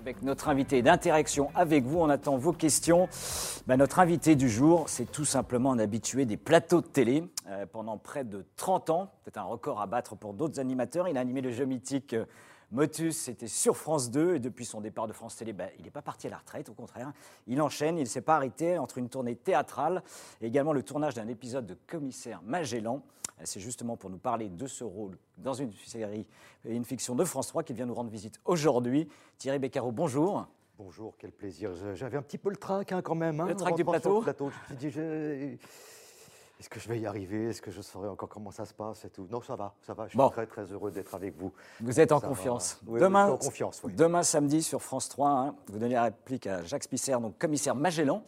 avec notre invité d'interaction avec vous. On attend vos questions. Ben, notre invité du jour, c'est tout simplement un habitué des plateaux de télé euh, pendant près de 30 ans. C'est un record à battre pour d'autres animateurs. Il a animé le jeu mythique. euh, Motus, c'était sur France 2 et depuis son départ de France Télé, ben, il n'est pas parti à la retraite, au contraire. Il enchaîne, il ne s'est pas arrêté entre une tournée théâtrale et également le tournage d'un épisode de Commissaire Magellan. Euh, C'est justement pour nous parler de ce rôle dans une série et une fiction de France 3 qu'il vient nous rendre visite aujourd'hui. Thierry Beccaro, bonjour. Bonjour, quel plaisir. J'avais un petit peu le trac hein, quand même. hein, Le trac du plateau le plateau. Je me suis dit, je- est-ce que je vais y arriver? Est-ce que je saurai encore comment ça se passe et tout? Non, ça va, ça va. Je suis Bon. très très heureux d'être avec vous. Vous êtes en Ça confiance. Oui, demain, en confiance, oui. demain samedi sur France 3, hein, vous donnez la réplique à Jacques Spisser, donc commissaire Magellan.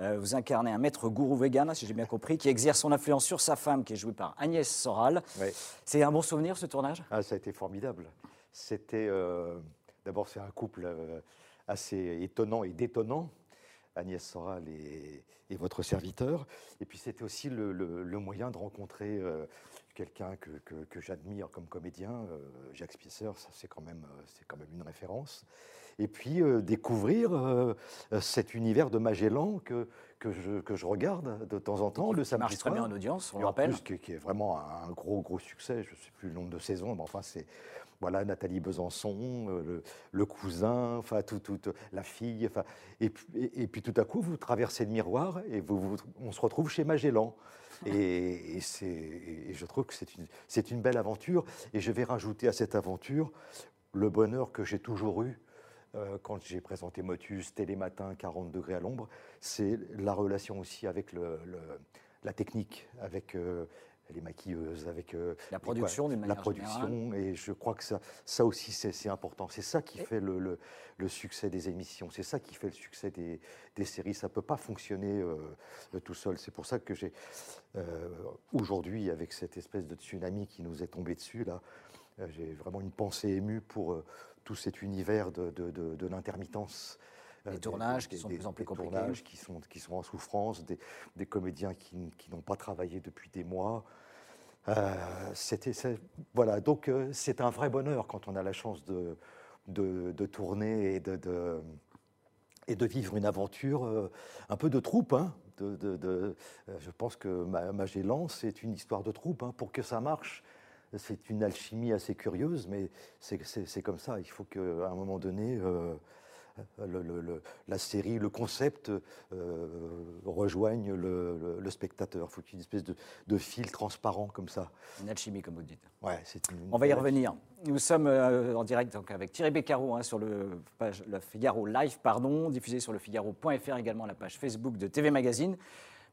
Euh, vous incarnez un maître gourou vegan, si j'ai bien compris, qui exerce son influence sur sa femme, qui est jouée par Agnès Soral. Ouais. C'est un bon souvenir ce tournage? Ah, ça a été formidable. C'était euh, d'abord c'est un couple euh, assez étonnant et détonnant. Agnès Soral et, et votre serviteur. Et puis c'était aussi le, le- le moyen de rencontrer quelqu'un que, que- que j'admire comme comédien, Jacques Spicer, ça c'est quand, même, quand même une référence. Et puis euh, découvrir euh, cet univers de Magellan que, que, je, que je regarde de temps en temps le samedi marche très soir. bien en audience, on Et le en rappelle. plus, qui, qui est vraiment un gros, gros succès. Je ne sais plus le nombre de saisons, mais enfin, c'est voilà, Nathalie Besançon, euh, le, le cousin, enfin, tout, tout, la fille. Enfin, et, puis- et, et puis tout à coup, vous traversez le miroir et vous, vous- on se retrouve chez Magellan. Et, et c'est- et je trouve que c'est une, c'est une belle aventure. Et je vais rajouter à cette aventure le bonheur que j'ai toujours eu euh, quand j'ai présenté Motus, Télématin, 40 degrés à l'ombre, c'est la relation aussi avec le, le- la technique, avec euh, les maquilleuses, avec euh, La production, d'une la production. générale. Et je crois que ça, ça aussi, c'est important. C'est ça qui Et- fait le, le- le succès des émissions. C'est ça qui fait le succès des, des séries. Ça ne peut pas fonctionner euh, tout seul. C'est pour ça que j'ai, euh, aujourd'hui, avec cette espèce de tsunami qui nous est tombé dessus, là, j'ai vraiment une pensée émue pour euh, tout cet univers de, de- de- de l'intermittence. Les euh, des- tournages des- qui sont de des- plus en plus des compliqués. tournages qui sont, qui sont en souffrance, des, des comédiens qui, n'ont pas travaillé depuis des mois. Euh, c'était, voilà, donc euh, c'est un vrai bonheur quand on a la chance de, de, de tourner et de, de- et de vivre une aventure euh, un peu de troupe. hein, euh, je pense que Ma- Magellan, c'est une histoire de troupe. hein, pour que ça marche, c'est une alchimie assez curieuse, mais c'est, comme ça. Il faut qu'à un moment donné, euh, le- le- le- la série, le concept euh, rejoigne le, spectateur. Il faut qu'il y ait une espèce de, de fil transparent comme ça. Une alchimie, comme vous dites. Ouais, une- On va y revenir. Nous sommes euh, en direct donc, avec Thierry Beccaro hein, sur le, page, le Figaro Live, pardon, diffusé sur le Figaro.fr, également la page Facebook de TV Magazine.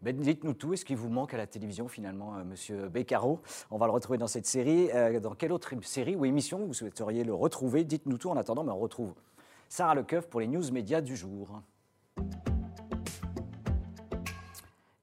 Ben, Dites-nous tout, est-ce qu'il vous manque à la télévision finalement, euh, monsieur Beccaro? On va le retrouver dans cette série. Euh, dans quelle autre série ou émission vous souhaiteriez le retrouver? Dites-nous tout en attendant, mais on retrouve Sarah Lecoeuf pour les news médias du jour.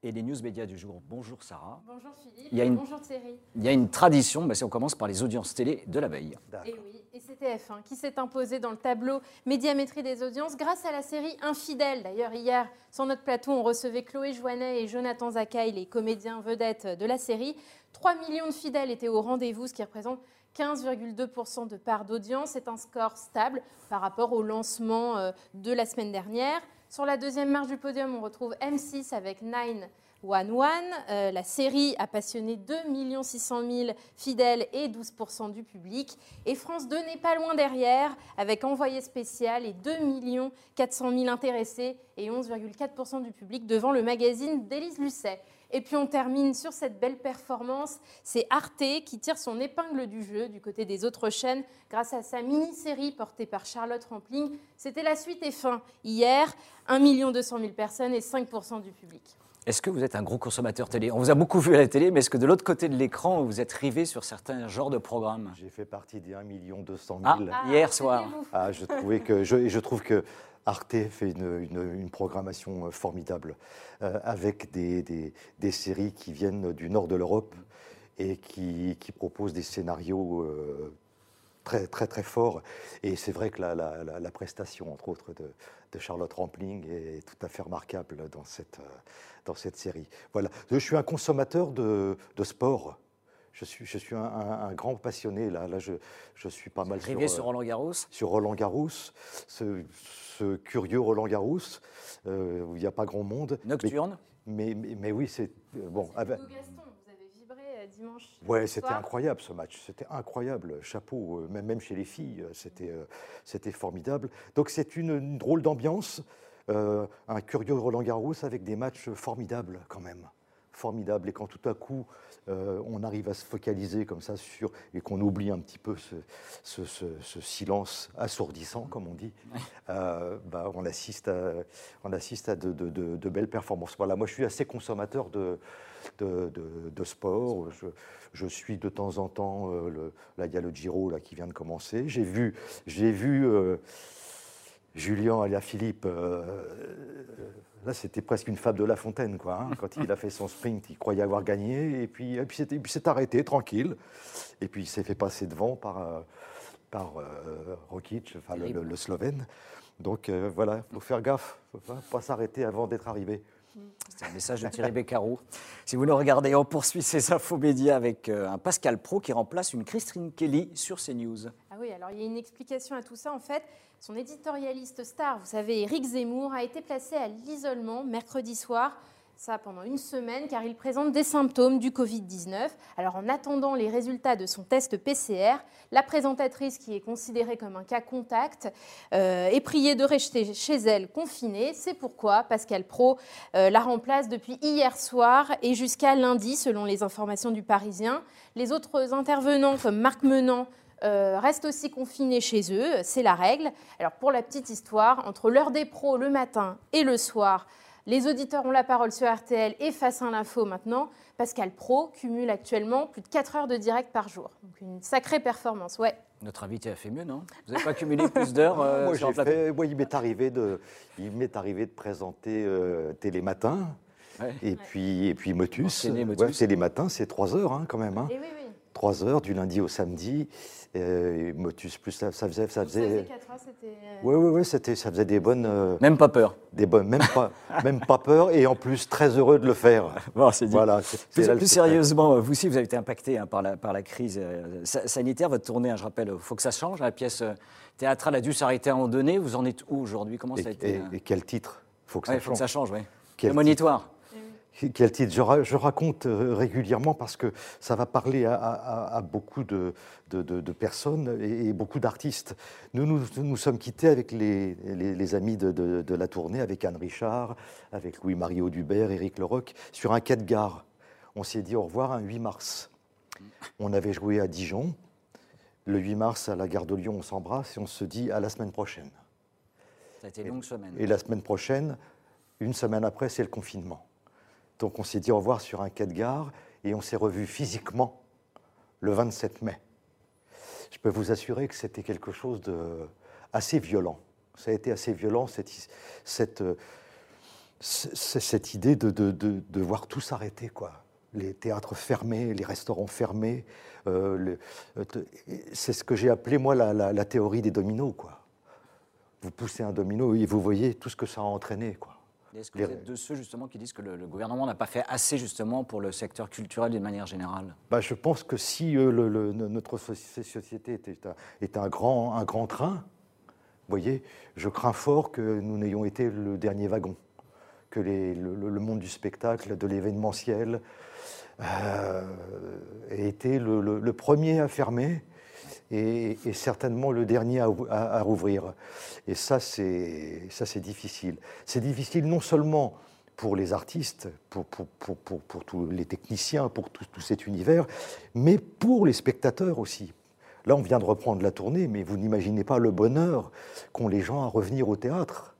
Et les news médias du jour. Bonjour Sarah. Bonjour Philippe, Il y a une- bonjour Thierry. Il y a une tradition, c'est- on commence par les audiences télé de la veille. Et oui, et c'est TF1 qui s'est imposé dans le tableau médiamétrie des audiences grâce à la série Infidèle. D'ailleurs, hier, sur notre plateau, on recevait Chloé Joannet et Jonathan Zakaï, les comédiens vedettes de la série. 3 millions de fidèles étaient au rendez-vous, ce qui représente 15,2% de part d'audience. C'est un score stable par rapport au lancement euh, de la semaine dernière. Sur la deuxième marche du podium, on retrouve M6 avec 911. Euh, la série a passionné 2 600 000 fidèles et 12% du public. Et France 2 n'est pas loin derrière, avec Envoyé spécial et 2 400 000 intéressés et 11,4% du public devant le magazine d'Élise Lucet. Et puis on termine sur cette belle performance. C'est Arte qui tire son épingle du jeu du côté des autres chaînes grâce à sa mini-série portée par Charlotte Rampling. C'était la suite et fin hier. 1 200 000 personnes et 5% du public. Est-ce que vous êtes un gros consommateur télé? On vous a beaucoup vu à la télé, mais est-ce que de l'autre côté de l'écran, vous êtes rivé sur certains genres de programmes? J'ai fait partie des 1 200 Ah. 000. Hier soir. vous. Ah, je, trouvais que, je, trouve que Arte fait une, une- une programmation euh, formidable euh, avec des, des- des séries qui viennent du nord de l'Europe et qui, qui proposent des scénarios euh, très, très, très forts. Et c'est vrai que la, la- la- la prestation, entre autres, de, de Charlotte Rampling est tout à fait remarquable dans cette, euh, dans cette série. Voilà. Je suis un consommateur de, de sport. Je suis, je suis un, grand passionné. Là, là je, je suis pas mal sur, sur Roland Garros. Sur Roland Garros, ce, ce curieux Roland Garros où il n'y a pas grand monde. Nocturne. Mais, mais, mais, oui, c'est bon. Avec... Gaston, vous avez vibré dimanche. Ouais, c'était incroyable ce match. C'était incroyable. Chapeau, même, même chez les filles, c'était c'était formidable. Donc c'est une, une, drôle d'ambiance. un curieux Roland Garros avec des matchs formidables quand même formidable. Et quand tout à coup, euh, on arrive à se focaliser comme ça sur, et qu'on oublie un petit peu ce, silence assourdissant, comme on dit, euh, bah, on assiste à, on assiste à de, belles performances. Voilà, moi je suis assez consommateur de, de, sport. Je, suis de temps en temps, euh, le, là il y a le Giro là, qui vient de commencer. J'ai vu, j'ai vu Julien la Philippe Là, c'était presque une fable de La Fontaine, quoi. Hein. Quand il a fait son sprint, il croyait avoir gagné, et puis, et puis s'est arrêté tranquille. Et puis il s'est fait passer devant par, euh, par euh, Rokic, enfin, le, Slovène. Donc euh, voilà, il faut faire gaffe, il ne faut pas s'arrêter avant d'être arrivé. C'est un message de Thierry Beccaro. Si vous nous regardez, on poursuit ces infos médias avec un Pascal Pro qui remplace une Christine Kelly sur CNews. Ah oui, alors il y a une explication à tout ça. En fait, son éditorialiste star, vous savez, Éric Zemmour, a été placé à l'isolement mercredi soir ça pendant une semaine car il présente des symptômes du Covid-19. Alors en attendant les résultats de son test PCR, la présentatrice qui est considérée comme un cas contact euh, est priée de rester chez elle confinée. C'est pourquoi Pascal Pro euh, la remplace depuis hier soir et jusqu'à lundi selon les informations du Parisien. Les autres intervenants comme Marc Menant euh, restent aussi confinés chez eux, c'est la règle. Alors pour la petite histoire, entre l'heure des pros le matin et le soir, les auditeurs ont la parole sur RTL et face à l'info maintenant. Pascal Pro cumule actuellement plus de 4 heures de direct par jour. Donc une sacrée performance, ouais. Notre invité a fait mieux, non? Vous n'avez pas cumulé plus d'heures euh, Moi, fait, il m'est arrivé de, il m'est arrivé de présenter euh, Télématin. Et, puis, et puis Motus. Ouais, Télématin, c'est 3 heures hein, quand même. Hein. Et oui, oui. 3 heures du lundi au samedi. Euh, Motus plus ça, ça faisait ça faisait oui oui oui c'était ça faisait des bonnes euh, même pas peur. des bonnes même pas même pas peur et en plus très heureux de le faire. Bon, c'est voilà plus, plus sérieusement vous aussi vous avez été impacté hein, par la par la crise euh, sanitaire votre tournée hein, je rappelle faut que ça change la pièce théâtrale a dû s'arrêter à un moment donné. Vous en êtes où aujourd'hui? Comment ça a été et, quel titre? Faut que ça change faut que ça change oui le monitoire quel titre je, raconte euh, régulièrement parce que ça va parler à, beaucoup de, personnes et, beaucoup d'artistes. Nous, nous sommes quittés avec les, amis de, la tournée, avec Anne Richard, avec Louis-Marie Audubert, Éric Leroc, sur un quai de gare. On s'est dit au revoir un 8 mars. On avait joué à Dijon. Le 8 mars, à la gare de Lyon, on s'embrasse et on se dit à la semaine prochaine. Ça a été une longue semaine. Et la semaine prochaine, une semaine après, c'est le confinement. Donc on s'est dit au revoir sur un quai de gare et on s'est revu physiquement le 27 mai. Je peux vous assurer que c'était quelque chose de assez violent. Ça a été assez violent, cette, cette, cette idée de, voir tout s'arrêter, quoi. Les théâtres fermés, les restaurants fermés. Euh, c'est ce que j'ai appelé, moi, la, la, théorie des dominos, quoi. Vous poussez un domino et vous voyez tout ce que ça a entraîné. Est-ce que vous êtes de ceux justement qui disent que le, gouvernement n'a pas fait assez justement pour le secteur culturel d'une manière générale? Bah, Je pense que si euh, le, notre société était un, un, grand, un grand train, vous voyez, je crains fort que nous n'ayons été le dernier wagon, que les, le, monde du spectacle, de l'événementiel, euh, ait été le, premier à fermer et, certainement le dernier à, rouvrir. Et ça, c'est difficile. C'est difficile non seulement pour les artistes, pour, pour, pour, pour tous les techniciens, pour tout, cet univers, mais pour les spectateurs aussi. Là, on vient de reprendre la tournée, mais vous n'imaginez pas le bonheur qu'ont les gens à revenir au théâtre.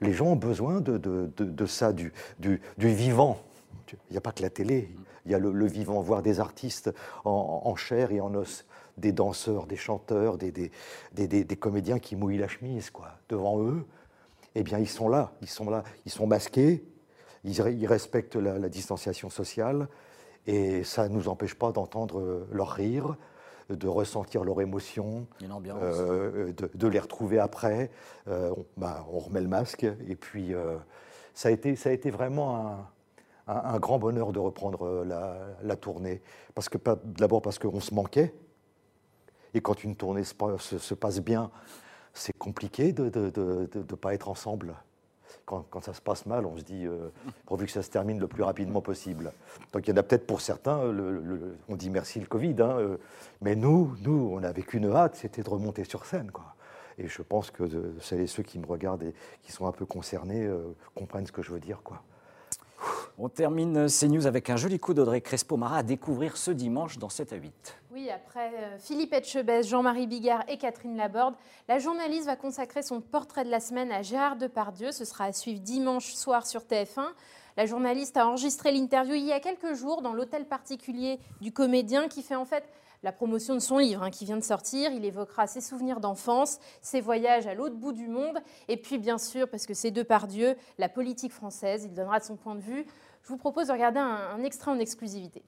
Les gens ont besoin de, de, de, ça, du, du, du vivant. Il n'y a pas que la télé, il y a le, vivant, voir des artistes en, chair et en os des danseurs, des chanteurs, des, des, comédiens qui mouillent la chemise quoi, devant eux, eh bien ils sont là, ils sont là, ils sont masqués, ils, respectent la, distanciation sociale, et ça ne nous empêche pas d'entendre leur rire, de ressentir leur émotion, euh, de, les retrouver après. Euh, on, bah, on, remet le masque, et puis euh, ça, a été, ça a été vraiment un, grand bonheur de reprendre la, tournée. Parce que d'abord parce qu'on se manquait, et quand une tournée se, passe bien, c'est compliqué de ne pas être ensemble. Quand, ça se passe mal, on se dit, euh, pourvu que ça se termine le plus rapidement possible. Donc il y en a peut-être pour certains, on dit merci le Covid, hein, euh, mais nous, nous, on n'avait qu'une hâte, c'était de remonter sur scène. Quoi. Et je pense que celles et ceux qui me regardent et qui sont un peu concernés euh, comprennent ce que je veux dire. Quoi. On termine ces news avec un joli coup d'Audrey Crespo-Mara à découvrir ce dimanche dans 7 à 8. Oui, après euh, Philippe Etchebest, Jean-Marie Bigard et Catherine Laborde, la journaliste va consacrer son portrait de la semaine à Gérard Depardieu. Ce sera à suivre dimanche soir sur TF1. La journaliste a enregistré l'interview il y a quelques jours dans l'hôtel particulier du comédien qui fait en fait la promotion de son livre hein, qui vient de sortir. Il évoquera ses souvenirs d'enfance, ses voyages à l'autre bout du monde, et puis bien sûr, parce que c'est de par Dieu, la politique française. Il donnera de son point de vue. Je vous propose de regarder un, extrait en exclusivité.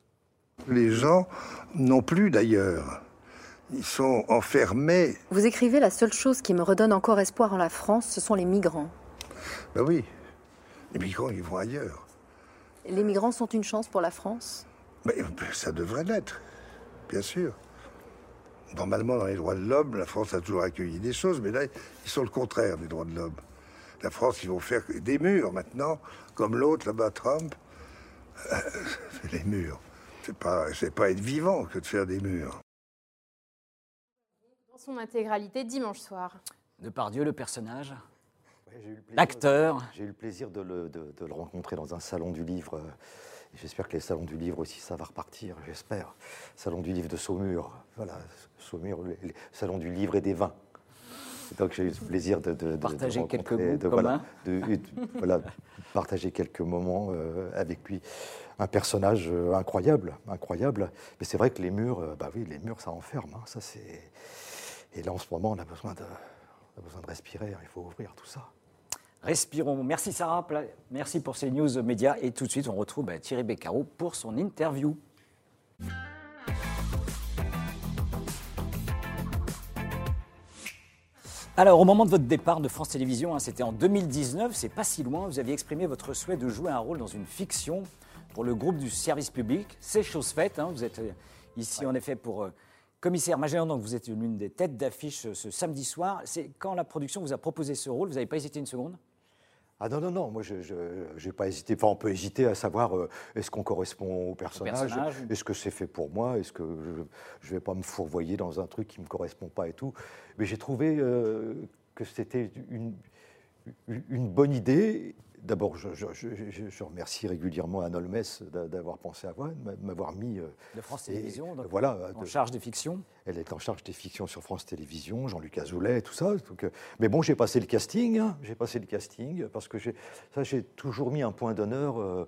Les gens non plus d'ailleurs. Ils sont enfermés. Vous écrivez la seule chose qui me redonne encore espoir en la France, ce sont les migrants. Ben oui, les migrants, ils vont ailleurs. Les migrants sont une chance pour la France? Mais ben, ça devrait l'être bien sûr. Normalement, dans les droits de l'homme, la France a toujours accueilli des choses, mais là, ils sont le contraire des droits de l'homme. La France, ils vont faire des murs maintenant, comme l'autre là-bas, Trump. Euh, les murs. C'est pas, c'est pas être vivant que de faire des murs. Dans son intégralité, dimanche soir. De par Dieu, le personnage L'acteur J'ai eu le plaisir de le, de le, rencontrer dans un salon du livre euh, J'espère que les salons du livre aussi, ça va repartir, j'espère. Salon du livre de Saumur, voilà, Saumur, le salon du livre et des vins. Donc j'ai eu le plaisir de, partager quelques voilà, partager quelques moments euh, avec lui. Un personnage euh, incroyable, incroyable. Mais c'est vrai que les murs, euh, bah oui, les murs, ça enferme. Hein, ça c'est. Et là, en ce moment, on a besoin de, on a besoin de respirer. Hein, il faut ouvrir tout ça. Respirons. Merci Sarah, merci pour ces news médias. Et tout de suite, on retrouve bah, Thierry Beccaro pour son interview. Alors, au moment de votre départ de France Télévisions, hein, c'était en 2019, c'est pas si loin, vous aviez exprimé votre souhait de jouer un rôle dans une fiction pour le groupe du service public. C'est chose faite, hein. vous êtes euh, ici en effet pour euh, Commissaire Magellan, donc vous êtes l'une des têtes d'affiche ce samedi soir. C'est quand la production vous a proposé ce rôle, vous n'avez pas hésité une seconde? Ah non, non, non, moi je n'ai pas hésité. Enfin, on peut hésiter à savoir euh, est-ce qu'on correspond au personnage, est-ce que c'est fait pour moi, est-ce que je ne vais pas me fourvoyer dans un truc qui ne me correspond pas et tout? Mais j'ai trouvé euh, que c'était une, une bonne idée D'abord, je, remercie régulièrement Anne Olmes d'avoir pensé à moi, de m'avoir mis. Euh, de France Télévisions, donc, voilà, en charge des fictions. Elle est en charge des fictions sur France Télévisions, Jean-Luc Azoulay, tout ça. Donc, euh, mais bon, j'ai passé le casting, hein, j'ai passé le casting, parce que ça, j'ai toujours mis un point d'honneur. Euh,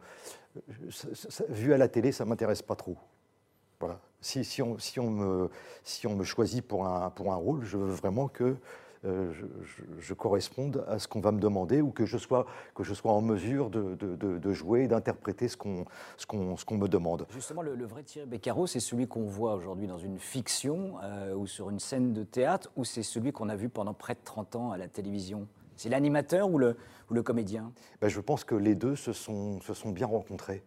vu à la télé, ça ne m'intéresse pas trop. Voilà. Si, si, on, si, on me, si on me choisit pour un, pour un rôle, je veux vraiment que euh, je, corresponde à ce qu'on va me demander ou que je sois, que je sois en mesure de, de, jouer, d'interpréter ce qu'on qu'on qu'on me demande. Justement, le, vrai Thierry Beccaro, c'est celui qu'on voit aujourd'hui dans une fiction euh, ou sur une scène de théâtre ou c'est celui qu'on a vu pendant près de 30 ans à la télévision? C'est l'animateur ou le, ou le comédien? Ben, Je pense que les deux se sont, se sont bien rencontrés.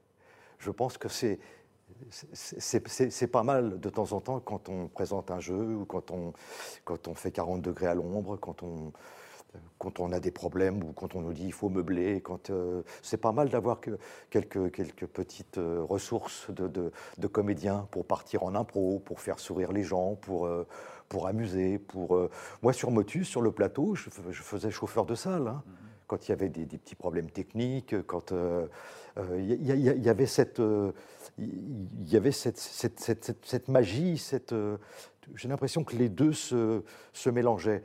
Je pense que c'est c'est pas mal de temps en temps quand on présente un jeu ou quand on, quand on fait 40 degrés à l'ombre, quand on, quand on a des problèmes ou quand on nous dit il faut meubler. Quand, euh, c'est pas mal d'avoir que quelques, quelques petites euh, ressources de, de, comédiens pour partir en impro, pour faire sourire les gens, pour, euh, pour amuser. Pour, Moi, sur Motus, sur le plateau, je, faisais chauffeur de salle. Hein. Mm-hmm. Quand il y avait des, des, petits problèmes techniques, quand il y, avait cette il y avait cette, cette, magie, cette, euh, j'ai l'impression que les deux se, se, mélangeaient.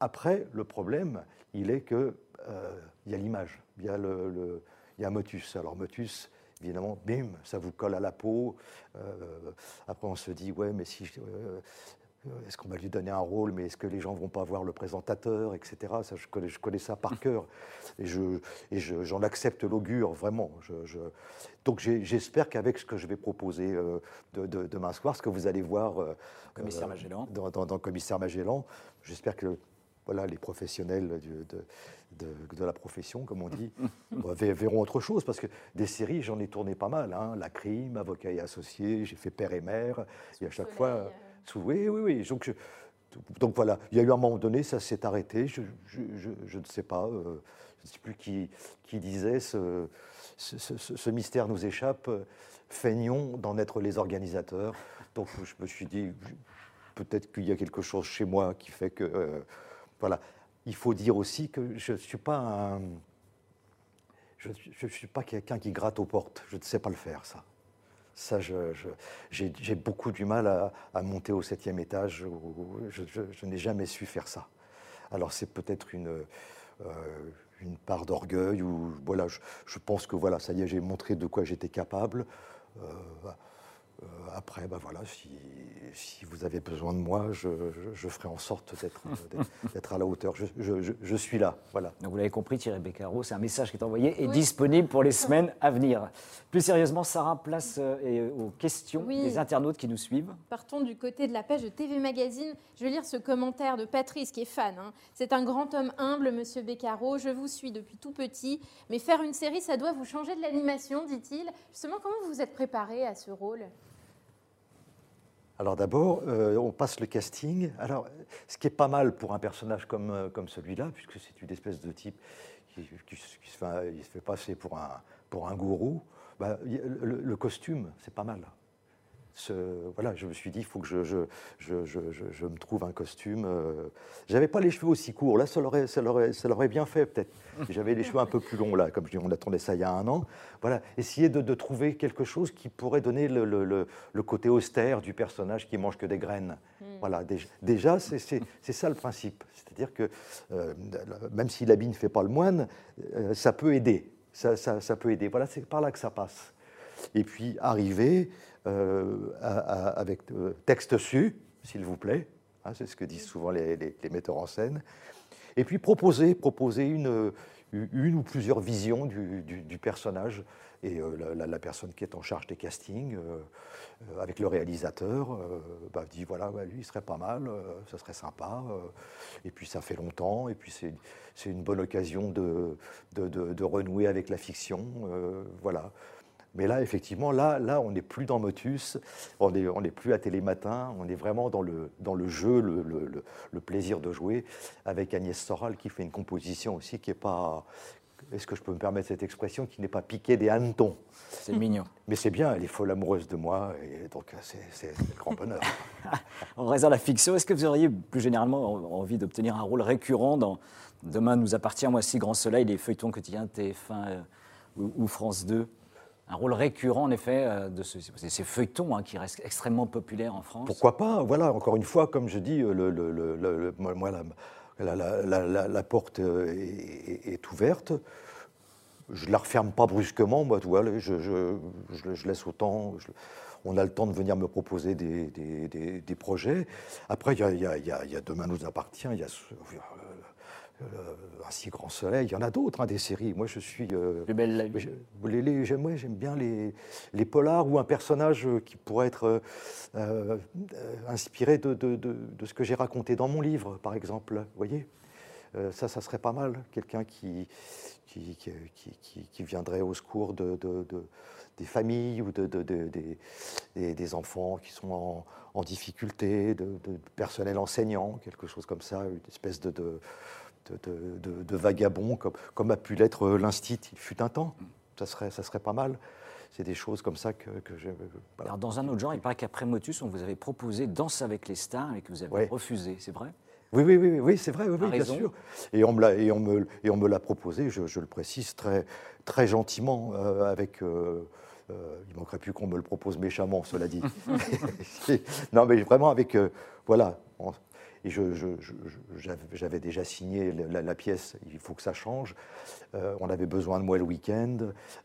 Après, le problème, il est qu'il euh, y a l'image, il y a, le, il y a Motus. Alors Motus, évidemment, bim, ça vous colle à la peau. Euh, après, on se dit, ouais, mais si est-ce qu'on va lui donner un rôle, mais est-ce que les gens ne vont pas voir le présentateur, etc. Ça, je, connais, je connais ça par cœur. Et, je, et j'en accepte l'augure, vraiment. Je, donc j'espère qu'avec ce que je vais proposer euh, de, demain soir, ce que vous allez voir euh, Commissaire Magellan. Dans, Commissaire Magellan, j'espère que voilà, les professionnels de, de, la profession, comme on dit, verront autre chose. Parce que des séries, j'en ai tourné pas mal. Hein, la crime, avocat et associé, j'ai fait père et mère. et à chaque fois. Euh. oui, oui, oui. Donc, voilà, il y a eu un moment donné, ça s'est arrêté. Je, ne sais pas. Euh, je ne sais plus qui, disait ce, mystère nous échappe. Feignons d'en être les organisateurs. Donc je me suis dit, peut-être qu'il y a quelque chose chez moi qui fait que. Euh, voilà. Il faut dire aussi que je ne suis pas. Je ne suis pas quelqu'un qui gratte aux portes. Je ne sais pas le faire, ça. Ça, j'ai beaucoup du mal à, monter au septième étage. Je, n'ai jamais su faire ça. Alors c'est peut-être une, euh, une part d'orgueil ou voilà. Je, pense que voilà, ça y est, j'ai montré de quoi j'étais capable. Euh, euh, après, ben voilà, si, si, vous avez besoin de moi, je, je, ferai en sorte d'être à la hauteur. Je, je, suis là, voilà. Donc vous l'avez compris, Thierry Beccaro, c'est un message qui est envoyé et disponible pour les semaines à venir. Plus sérieusement, Sarah, place euh, aux questions des internautes qui nous suivent. Partons du côté de la page de TV Magazine. Je vais lire ce commentaire de Patrice qui est fan. Hein. C'est un grand homme humble, Monsieur Beccaro. Je vous suis depuis tout petit, mais faire une série, ça doit vous changer de l'animation, dit-il. Justement, comment vous vous êtes préparé à ce rôle? Alors d'abord, euh, on passe le casting. Alors, ce qui est pas mal pour un personnage comme, euh, celui-là, puisque c'est une espèce de type qui, se, fait, passer pour un, pour gourou, bah, le, costume, c'est pas mal voilà, je me suis dit, il faut que je, je, je, me trouve un costume. Euh. J'avais pas les cheveux aussi courts. Là, ça l'aurait, ça ça l'aurait bien fait, peut-être. J'avais les cheveux un peu plus longs, là, comme je dis, on attendait ça il y a un an. Voilà, essayer de, trouver quelque chose qui pourrait donner le, le, le, côté austère du personnage qui mange que des graines. Hmm. Voilà, déjà, c'est, ça le principe. C'est-à-dire que euh, même si l'habit ne fait pas le moine, euh, ça peut aider. Ça, ça, ça peut aider. Voilà, c'est par là que ça passe. Et puis, arriver avec euh, texte su, s'il vous plaît. Hein, c'est ce que disent souvent les, metteurs en scène. Et puis proposer, proposer une, une ou plusieurs visions du, personnage et euh, la, personne qui est en charge des castings, avec le réalisateur, bah, dit voilà, lui, il serait pas mal, ça serait sympa. et puis ça fait longtemps, et puis c'est une bonne occasion de, de, de, renouer avec la fiction. voilà. Mais là, effectivement, là, là on n'est plus dans Motus, on n'est on est plus à Télématin, on est vraiment dans le, dans le jeu, le, le, le, plaisir de jouer, avec Agnès Soral qui fait une composition aussi qui n'est pas, est-ce que je peux me permettre cette expression, qui n'est pas piquée des hannetons. C'est mignon. Mais c'est bien, elle est folle amoureuse de moi, et donc c'est le grand bonheur. en raison de la fiction, est-ce que vous auriez plus généralement envie d'obtenir un rôle récurrent dans Demain nous appartient, moi, si Grand Soleil, les feuilletons quotidiens TF1 euh, ou France 2 un rôle récurrent, en effet, euh, de ce, ces feuilletons hein, qui restent extrêmement populaires en France. Pourquoi pas Voilà, encore une fois, comme je dis, la, porte euh, est, ouverte. Je ne la referme pas brusquement, moi, tu vois, je, je, je, laisse autant. on a le temps de venir me proposer des, projets. Après, il y, a, Demain nous appartient, un si grand soleil. Il y en a d'autres, hein, des séries. Moi, je suis. Euh, belle J'aime bien les, les, polars ou un personnage euh, qui pourrait être inspiré de, de, de, ce que j'ai raconté dans mon livre, par exemple. Vous voyez Ça, ça serait pas mal. Quelqu'un qui qui, qui, qui, viendrait au secours de, des familles ou de, des, des, enfants qui sont en, en difficulté, de, personnel enseignant, quelque chose comme ça, une espèce de, de, vagabond, comme, comme, a pu l'être euh, l'Instit, il fut un temps. Ça serait, ça serait pas mal. C'est des choses comme ça que, que je. Alors, dans un autre genre, il paraît qu'après Motus, on vous avait proposé Danse avec les stars et que vous avez refusé, c'est vrai? Oui, oui, oui, oui c'est vrai, oui, bien sûr. Et on me et on me, et on me l'a proposé, je, le précise très, très gentiment, euh, avec. Euh, il manquerait plus qu'on me le propose méchamment, cela dit. non, mais vraiment avec. voilà, et j'avais déjà signé la, pièce, il faut que ça change. Euh, on avait besoin de moi le week-end.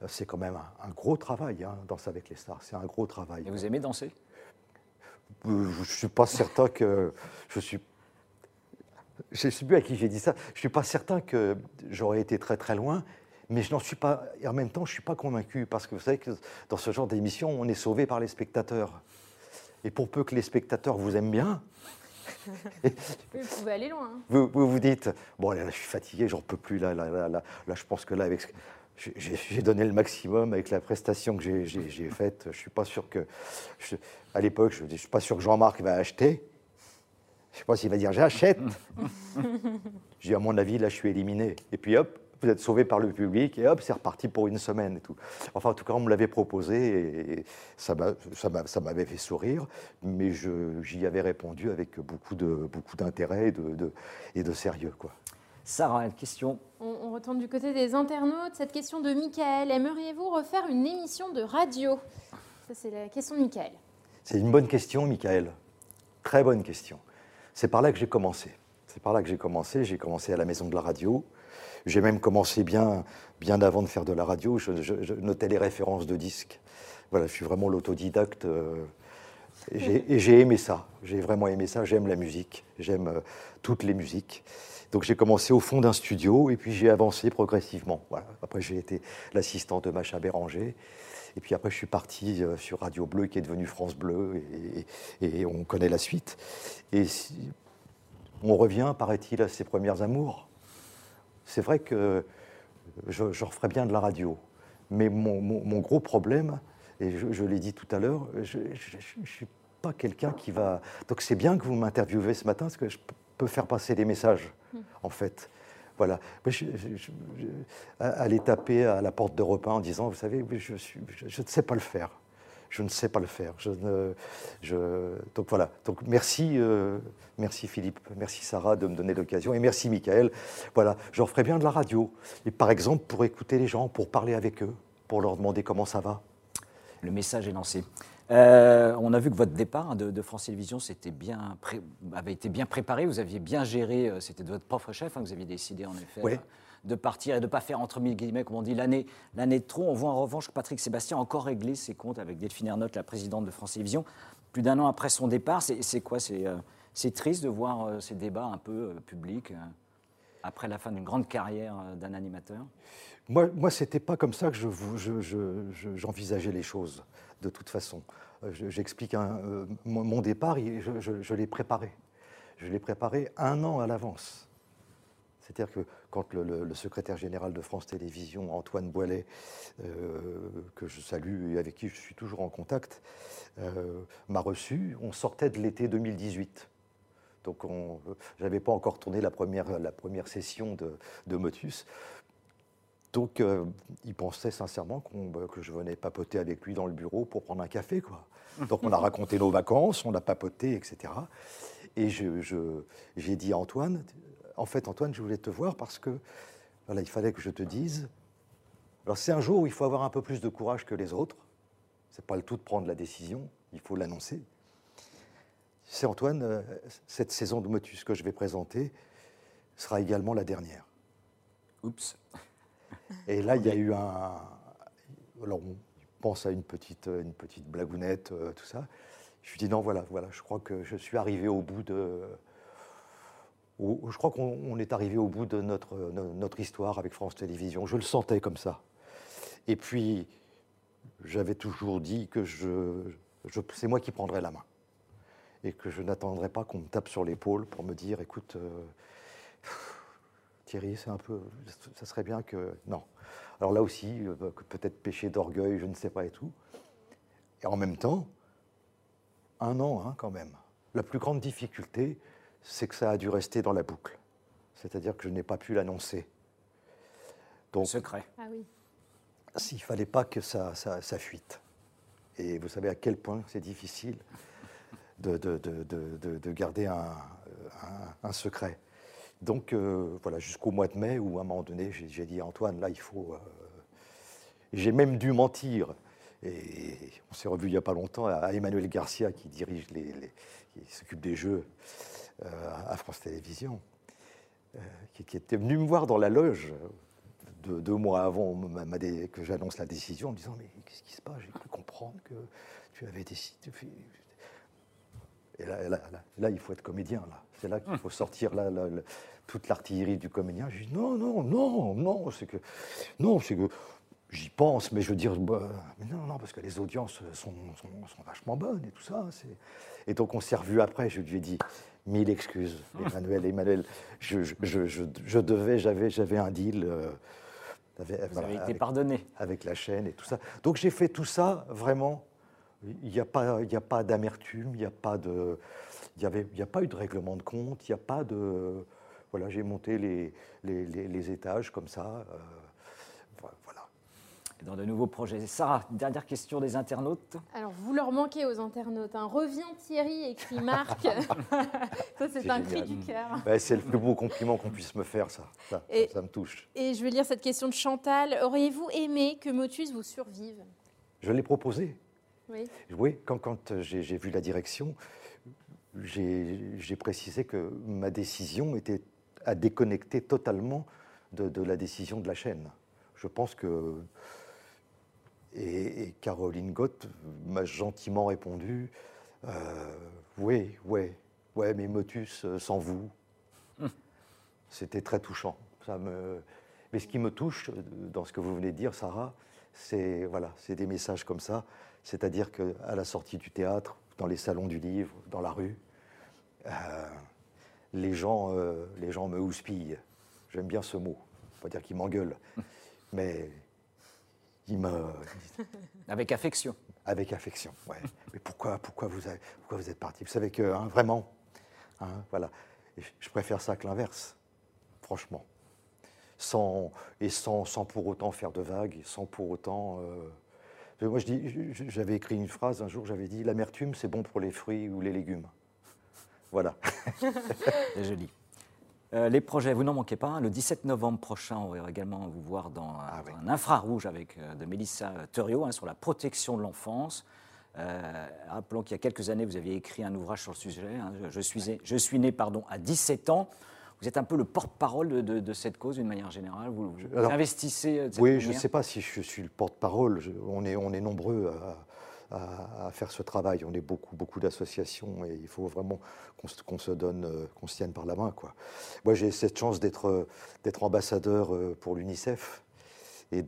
C'est quand même un, gros travail, hein, Danser avec les stars. C'est un gros travail. Et vous aimez danser? Euh, Je ne suis pas certain que. Je suis. Je ne sais plus à qui j'ai dit ça. Je ne suis pas certain que j'aurais été très très loin, mais je n'en suis pas. Et en même temps, je ne suis pas convaincu parce que vous savez que dans ce genre d'émission, on est sauvé par les spectateurs. Et pour peu que les spectateurs vous aiment bien, Vous pouvez aller loin. hein. Vous, vous vous dites, bon, là, là, je suis fatigué, j'en peux plus, là, là, là, là, là, je pense que là, avec, j'ai- donné le maximum avec la prestation que j'ai- faite. Je suis pas sûr que, je- à l'époque, je ne suis pas sûr que Jean-Marc va acheter. Je sais pas s'il va dire j'achète. J'ai dit, à mon avis, là, je suis éliminé. Et puis hop, vous êtes sauvé par le public et hop, c'est reparti pour une semaine et tout. Enfin, en tout cas, on me l'avait proposé et ça m'a- ça m'a- ça m'avait fait sourire, mais je- j'y avais répondu avec beaucoup de beaucoup d'intérêt et de, de- et de sérieux, quoi. Sarah, une question. On, on retourne du côté des internautes. Cette question de Michael. Aimeriez-vous refaire une émission de radio? Ça, c'est la question de Michael. C'est une bonne question, Michael. Très bonne question. C'est par là que j'ai commencé. C'est par là que j'ai commencé. J'ai commencé à la maison de la radio. J'ai même commencé bien, bien avant de faire de la radio. Je, notais les références de disques. Voilà, je suis vraiment l'autodidacte. euh, et j'ai- aimé ça. J'ai vraiment aimé ça. J'aime la musique. J'aime euh, toutes les musiques. Donc j'ai commencé au fond d'un studio et puis j'ai avancé progressivement. Voilà. Après j'ai été l'assistant de Macha Béranger. Et puis après je suis parti euh, sur Radio Bleu qui est devenu France Bleu et, on connaît la suite. Et on revient, paraît-il, à ses premières amours. C'est vrai que je, je referais bien de la radio. Mais mon, mon- mon gros problème, et je, je l'ai dit tout à l'heure, je ne suis pas quelqu'un qui va... Donc c'est bien que vous m'interviewez ce matin, parce que je peux faire passer des messages, en fait. Voilà. Mais je- je- aller taper à la porte d'Europe 1 en disant, vous savez, je ne sais pas le faire. Je ne sais pas le faire. Je ne, je- donc voilà. Donc merci, euh, merci Philippe, merci Sarah de me donner l'occasion et merci Michael. Voilà, j'en ferai bien de la radio. Et par exemple pour écouter les gens, pour parler avec eux, pour leur demander comment ça va. Le message est lancé. Euh, on a vu que votre départ hein, de, de France Télévisions s'était bien pré- avait été bien préparé, vous aviez bien géré, euh, c'était de votre propre chef, hein, vous aviez décidé en effet de partir et de ne pas faire entre mille guillemets, comme on dit, l'année de trop. On voit en revanche que Patrick Sébastien a encore réglé ses comptes avec Delphine Ernotte, la présidente de France Télévisions, plus d'un an après son départ. C'est quoi? C'est euh, c'est triste de voir euh, ces débats un peu euh, publics après la fin d'une grande carrière d'un animateur? Moi, moi ce n'était pas comme ça que je vous- je- j'envisageais les choses, de toute façon. Je- J'explique mon, départ, je l'ai préparé. Je l'ai préparé un an à l'avance. C'est-à-dire que quand le, le- le secrétaire général de France Télévisions, Antoine Boilet, euh, que je salue et avec qui je suis toujours en contact, euh, m'a reçu, on sortait de l'été 2018. Donc je n'avais pas encore tourné la première, la première session de, de Motus. Donc, euh, il pensait sincèrement bah, que je venais papoter avec lui dans le bureau pour prendre un café. Quoi. Donc, on a raconté nos vacances, on a papoté, etc. Et je- je- j'ai dit à Antoine, en fait, Antoine, je voulais te voir parce que voilà, il fallait que je te dise. Alors, c'est un jour où il faut avoir un peu plus de courage que les autres. C'est pas le tout de prendre la décision, il faut l'annoncer. C'est Antoine, euh, cette saison de Motus que je vais présenter sera également la dernière. Oups. Et là, il y a eu un. Alors, on pense à une petite, une petite blagounette, euh, tout ça. Je lui dis non, voilà, voilà, je crois que je suis arrivé au bout de. Au- je crois qu'on on est arrivé au bout de notre, no- notre histoire avec France Télévisions. Je le sentais comme ça. Et puis, j'avais toujours dit que je, c'est moi qui prendrais la main. Et que je n'attendrais pas qu'on me tape sur l'épaule pour me dire écoute. euh, Thierry, c'est un peu. Ça serait bien que. Non. Alors là aussi, euh, que peut-être péché d'orgueil, je ne sais pas et tout. Et en même temps, un an hein, quand même. La plus grande difficulté, c'est que ça a dû rester dans la boucle. C'est-à-dire que je n'ai pas pu l'annoncer. Donc, Secret. Ah oui. s'il ne fallait pas que ça, ça, ça fuite. Et vous savez à quel point c'est difficile de, de- de- de- de- de garder un, un- un secret. Donc euh, voilà, jusqu'au mois de mai, où à un moment donné, j'ai j'ai dit Antoine, là, il faut. euh, J'ai même dû mentir. Et on s'est revu il n'y a pas longtemps à Emmanuel Garcia, qui dirige les, les- qui s'occupe des jeux à France Télévisions, euh, qui, était venu me voir dans la loge deux, deux mois avant que j'annonce la décision, en me disant Mais qu'est-ce qui se passe? J'ai cru comprendre que tu avais décidé. Et là, là, là, là, il faut être comédien. Là. C'est là qu'il faut sortir toute l'artillerie du comédien. Je dis non, non, non, non, c'est que. Non, c'est que. J'y pense, mais je veux dire, bah, mais non, non, parce que les audiences sont, sont- sont vachement bonnes et tout ça. Et donc on s'est revus après, je lui ai dit, mille excuses, Emmanuel, Emmanuel, je, je- je- je- devais, j'avais, j'avais un deal euh, avec, Vous avez été avec- pardonné. avec la chaîne et tout ça. Donc j'ai fait tout ça vraiment. Il n'y a pas, il y a pas d'amertume, il n'y a pas de, il y avait, il y a pas eu de règlement de compte, il n'y a pas de, voilà, j'ai monté les, les, les- les étages comme ça. euh, Dans de nouveaux projets. Sarah, dernière question des internautes. Alors, vous leur manquez aux internautes. hein. Reviens Thierry, écrit Marc. ça, c'est un cri du cœur. Ouais, c'est le plus beau compliment qu'on puisse me faire, ça. Ça, Et- ça me touche. Et je vais lire cette question de Chantal. Auriez-vous aimé que Motus vous survive? Je l'ai proposé. Oui. Oui, quand, quand j'ai vu la direction, j'ai j'ai précisé que ma décision était à déconnecter totalement de, de la décision de la chaîne. Je pense que. Et, et Caroline Gott m'a gentiment répondu euh, Oui, oui, ouais, mais Motus euh, sans vous. C'était très touchant. Ça me... Mais ce qui me touche euh, dans ce que vous venez de dire, Sarah, c'est voilà, des messages comme ça. C'est-à-dire qu'à la sortie du théâtre, dans les salons du livre, dans la rue, euh, les, gens, euh, les gens me houspillent. J'aime bien ce mot. Pas dire qu'ils m'engueulent, mais me, Avec affection. avec affection. Ouais. Mais pourquoi, pourquoi, vous avez- pourquoi vous êtes parti? Vous savez que, hein, vraiment, hein, voilà. Je- préfère ça que l'inverse, franchement. Sans, et sans, sans pour autant faire de vagues, sans pour autant. euh, Moi, je dis, j'avais écrit une phrase un jour, j'avais dit l'amertume, c'est bon pour les fruits ou les légumes. Voilà. C'est joli. Euh, les projets, vous n'en manquez pas. hein. Le 17 novembre prochain, on va également vous voir dans euh, Ah oui. un infrarouge avec euh, de Mélissa Thuriot hein, sur la protection de l'enfance. Euh, rappelons qu'il y a quelques années, vous aviez écrit un ouvrage sur le sujet. hein. Je, je suis, je suis né pardon, à 17 ans. Vous êtes un peu le porte-parole de, de- de cette cause d'une manière générale. Vous, vous alors, investissez euh, de cette Oui, je ne sais pas si je suis le porte-parole. On est, on est nombreux à, à- faire ce travail. On est beaucoup, beaucoup d'associations et il faut vraiment qu'on se, donne, euh, qu'on se tienne par la main. Quoi. Moi, j'ai cette chance d'être, euh, ambassadeur euh, pour l'UNICEF. Et,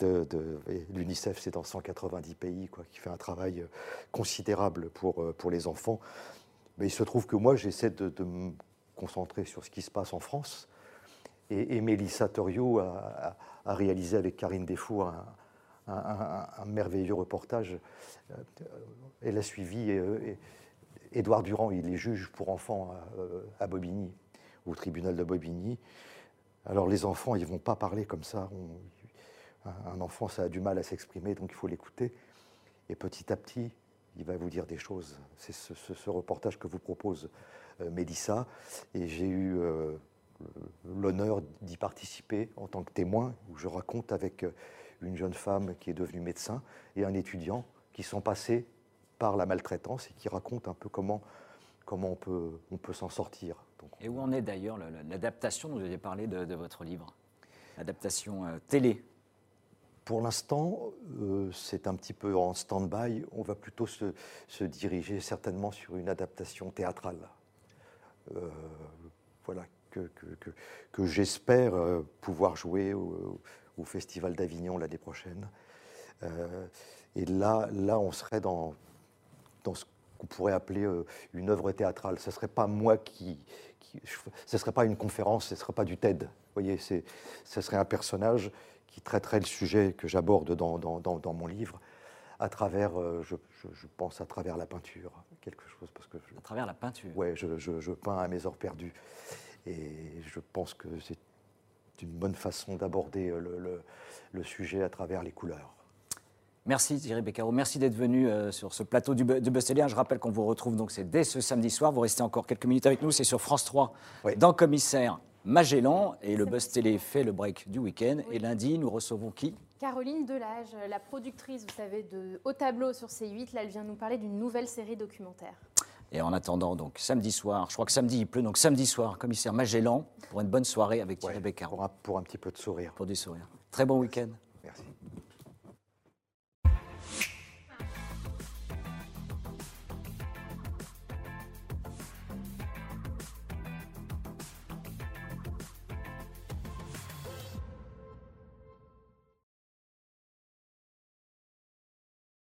l'UNICEF, c'est dans 190 pays, quoi, qui fait un travail considérable pour, pour les enfants. Mais il se trouve que moi, j'essaie de, me concentrer sur ce qui se passe en France. Et, et Mélissa Thoriot a, a- réalisé avec Karine Desfour un, un- merveilleux reportage. Euh, Elle a suivi euh, Édouard Durand, il est juge pour enfants à, euh, à Bobigny, au tribunal de Bobigny. Alors les enfants, ils ne vont pas parler comme ça. Un- enfant, ça a du mal à s'exprimer, donc il faut l'écouter. Et petit à petit, il va vous dire des choses. C'est ce, reportage que vous propose Mélissa. Et j'ai eu l'honneur d'y participer en tant que témoin, où je raconte avec une jeune femme qui est devenue médecin et un étudiant qui sont passés par la maltraitance et qui racontent un peu comment, comment on peut, on peut s'en sortir. Donc, Et où en est d'ailleurs le- le- l'adaptation dont vous avez parlé de, de votre livre? L'adaptation euh, télé? Pour l'instant, euh, c'est un petit peu en stand-by. On va plutôt se, se diriger certainement sur une adaptation théâtrale. Euh, voilà, que, que, que- que j'espère pouvoir jouer au, au Festival d'Avignon l'année prochaine. Euh, et là, là, on serait dans, dans ce qu'on pourrait appeler euh, une œuvre théâtrale. Ce ne serait pas moi qui. qui ce ne serait pas une conférence, ce ne serait pas du TED. Vous voyez, c'est- ce serait un personnage qui traiterait le sujet que j'aborde dans, dans, dans- dans mon livre à travers, euh, je, je- je pense, à travers la peinture, quelque chose, parce que je, à travers la peinture. ouais, je, je- je peins à mes heures perdues. Et je pense que c'est une bonne façon d'aborder euh, le, le- le sujet à travers les couleurs. Merci Thierry Beccaro, merci d'être venu euh, sur ce plateau du, du Télé. Je rappelle qu'on vous retrouve donc c'est dès ce samedi soir. Vous restez encore quelques minutes avec nous, c'est sur France 3 Oui. dans Commissaire Magellan et le Bust Télé fait le break du week-end. Oui. Et lundi, nous recevons qui? Caroline Delage, la productrice, vous savez, de Au Tableau sur C8, là, elle vient nous parler d'une nouvelle série documentaire. Et en attendant donc samedi soir, je crois que samedi il pleut, donc samedi soir, Commissaire Magellan pour une bonne soirée avec Thierry Ouais, Beccaro pour, pour un petit peu de sourire. pour du sourire. Très bon week-end.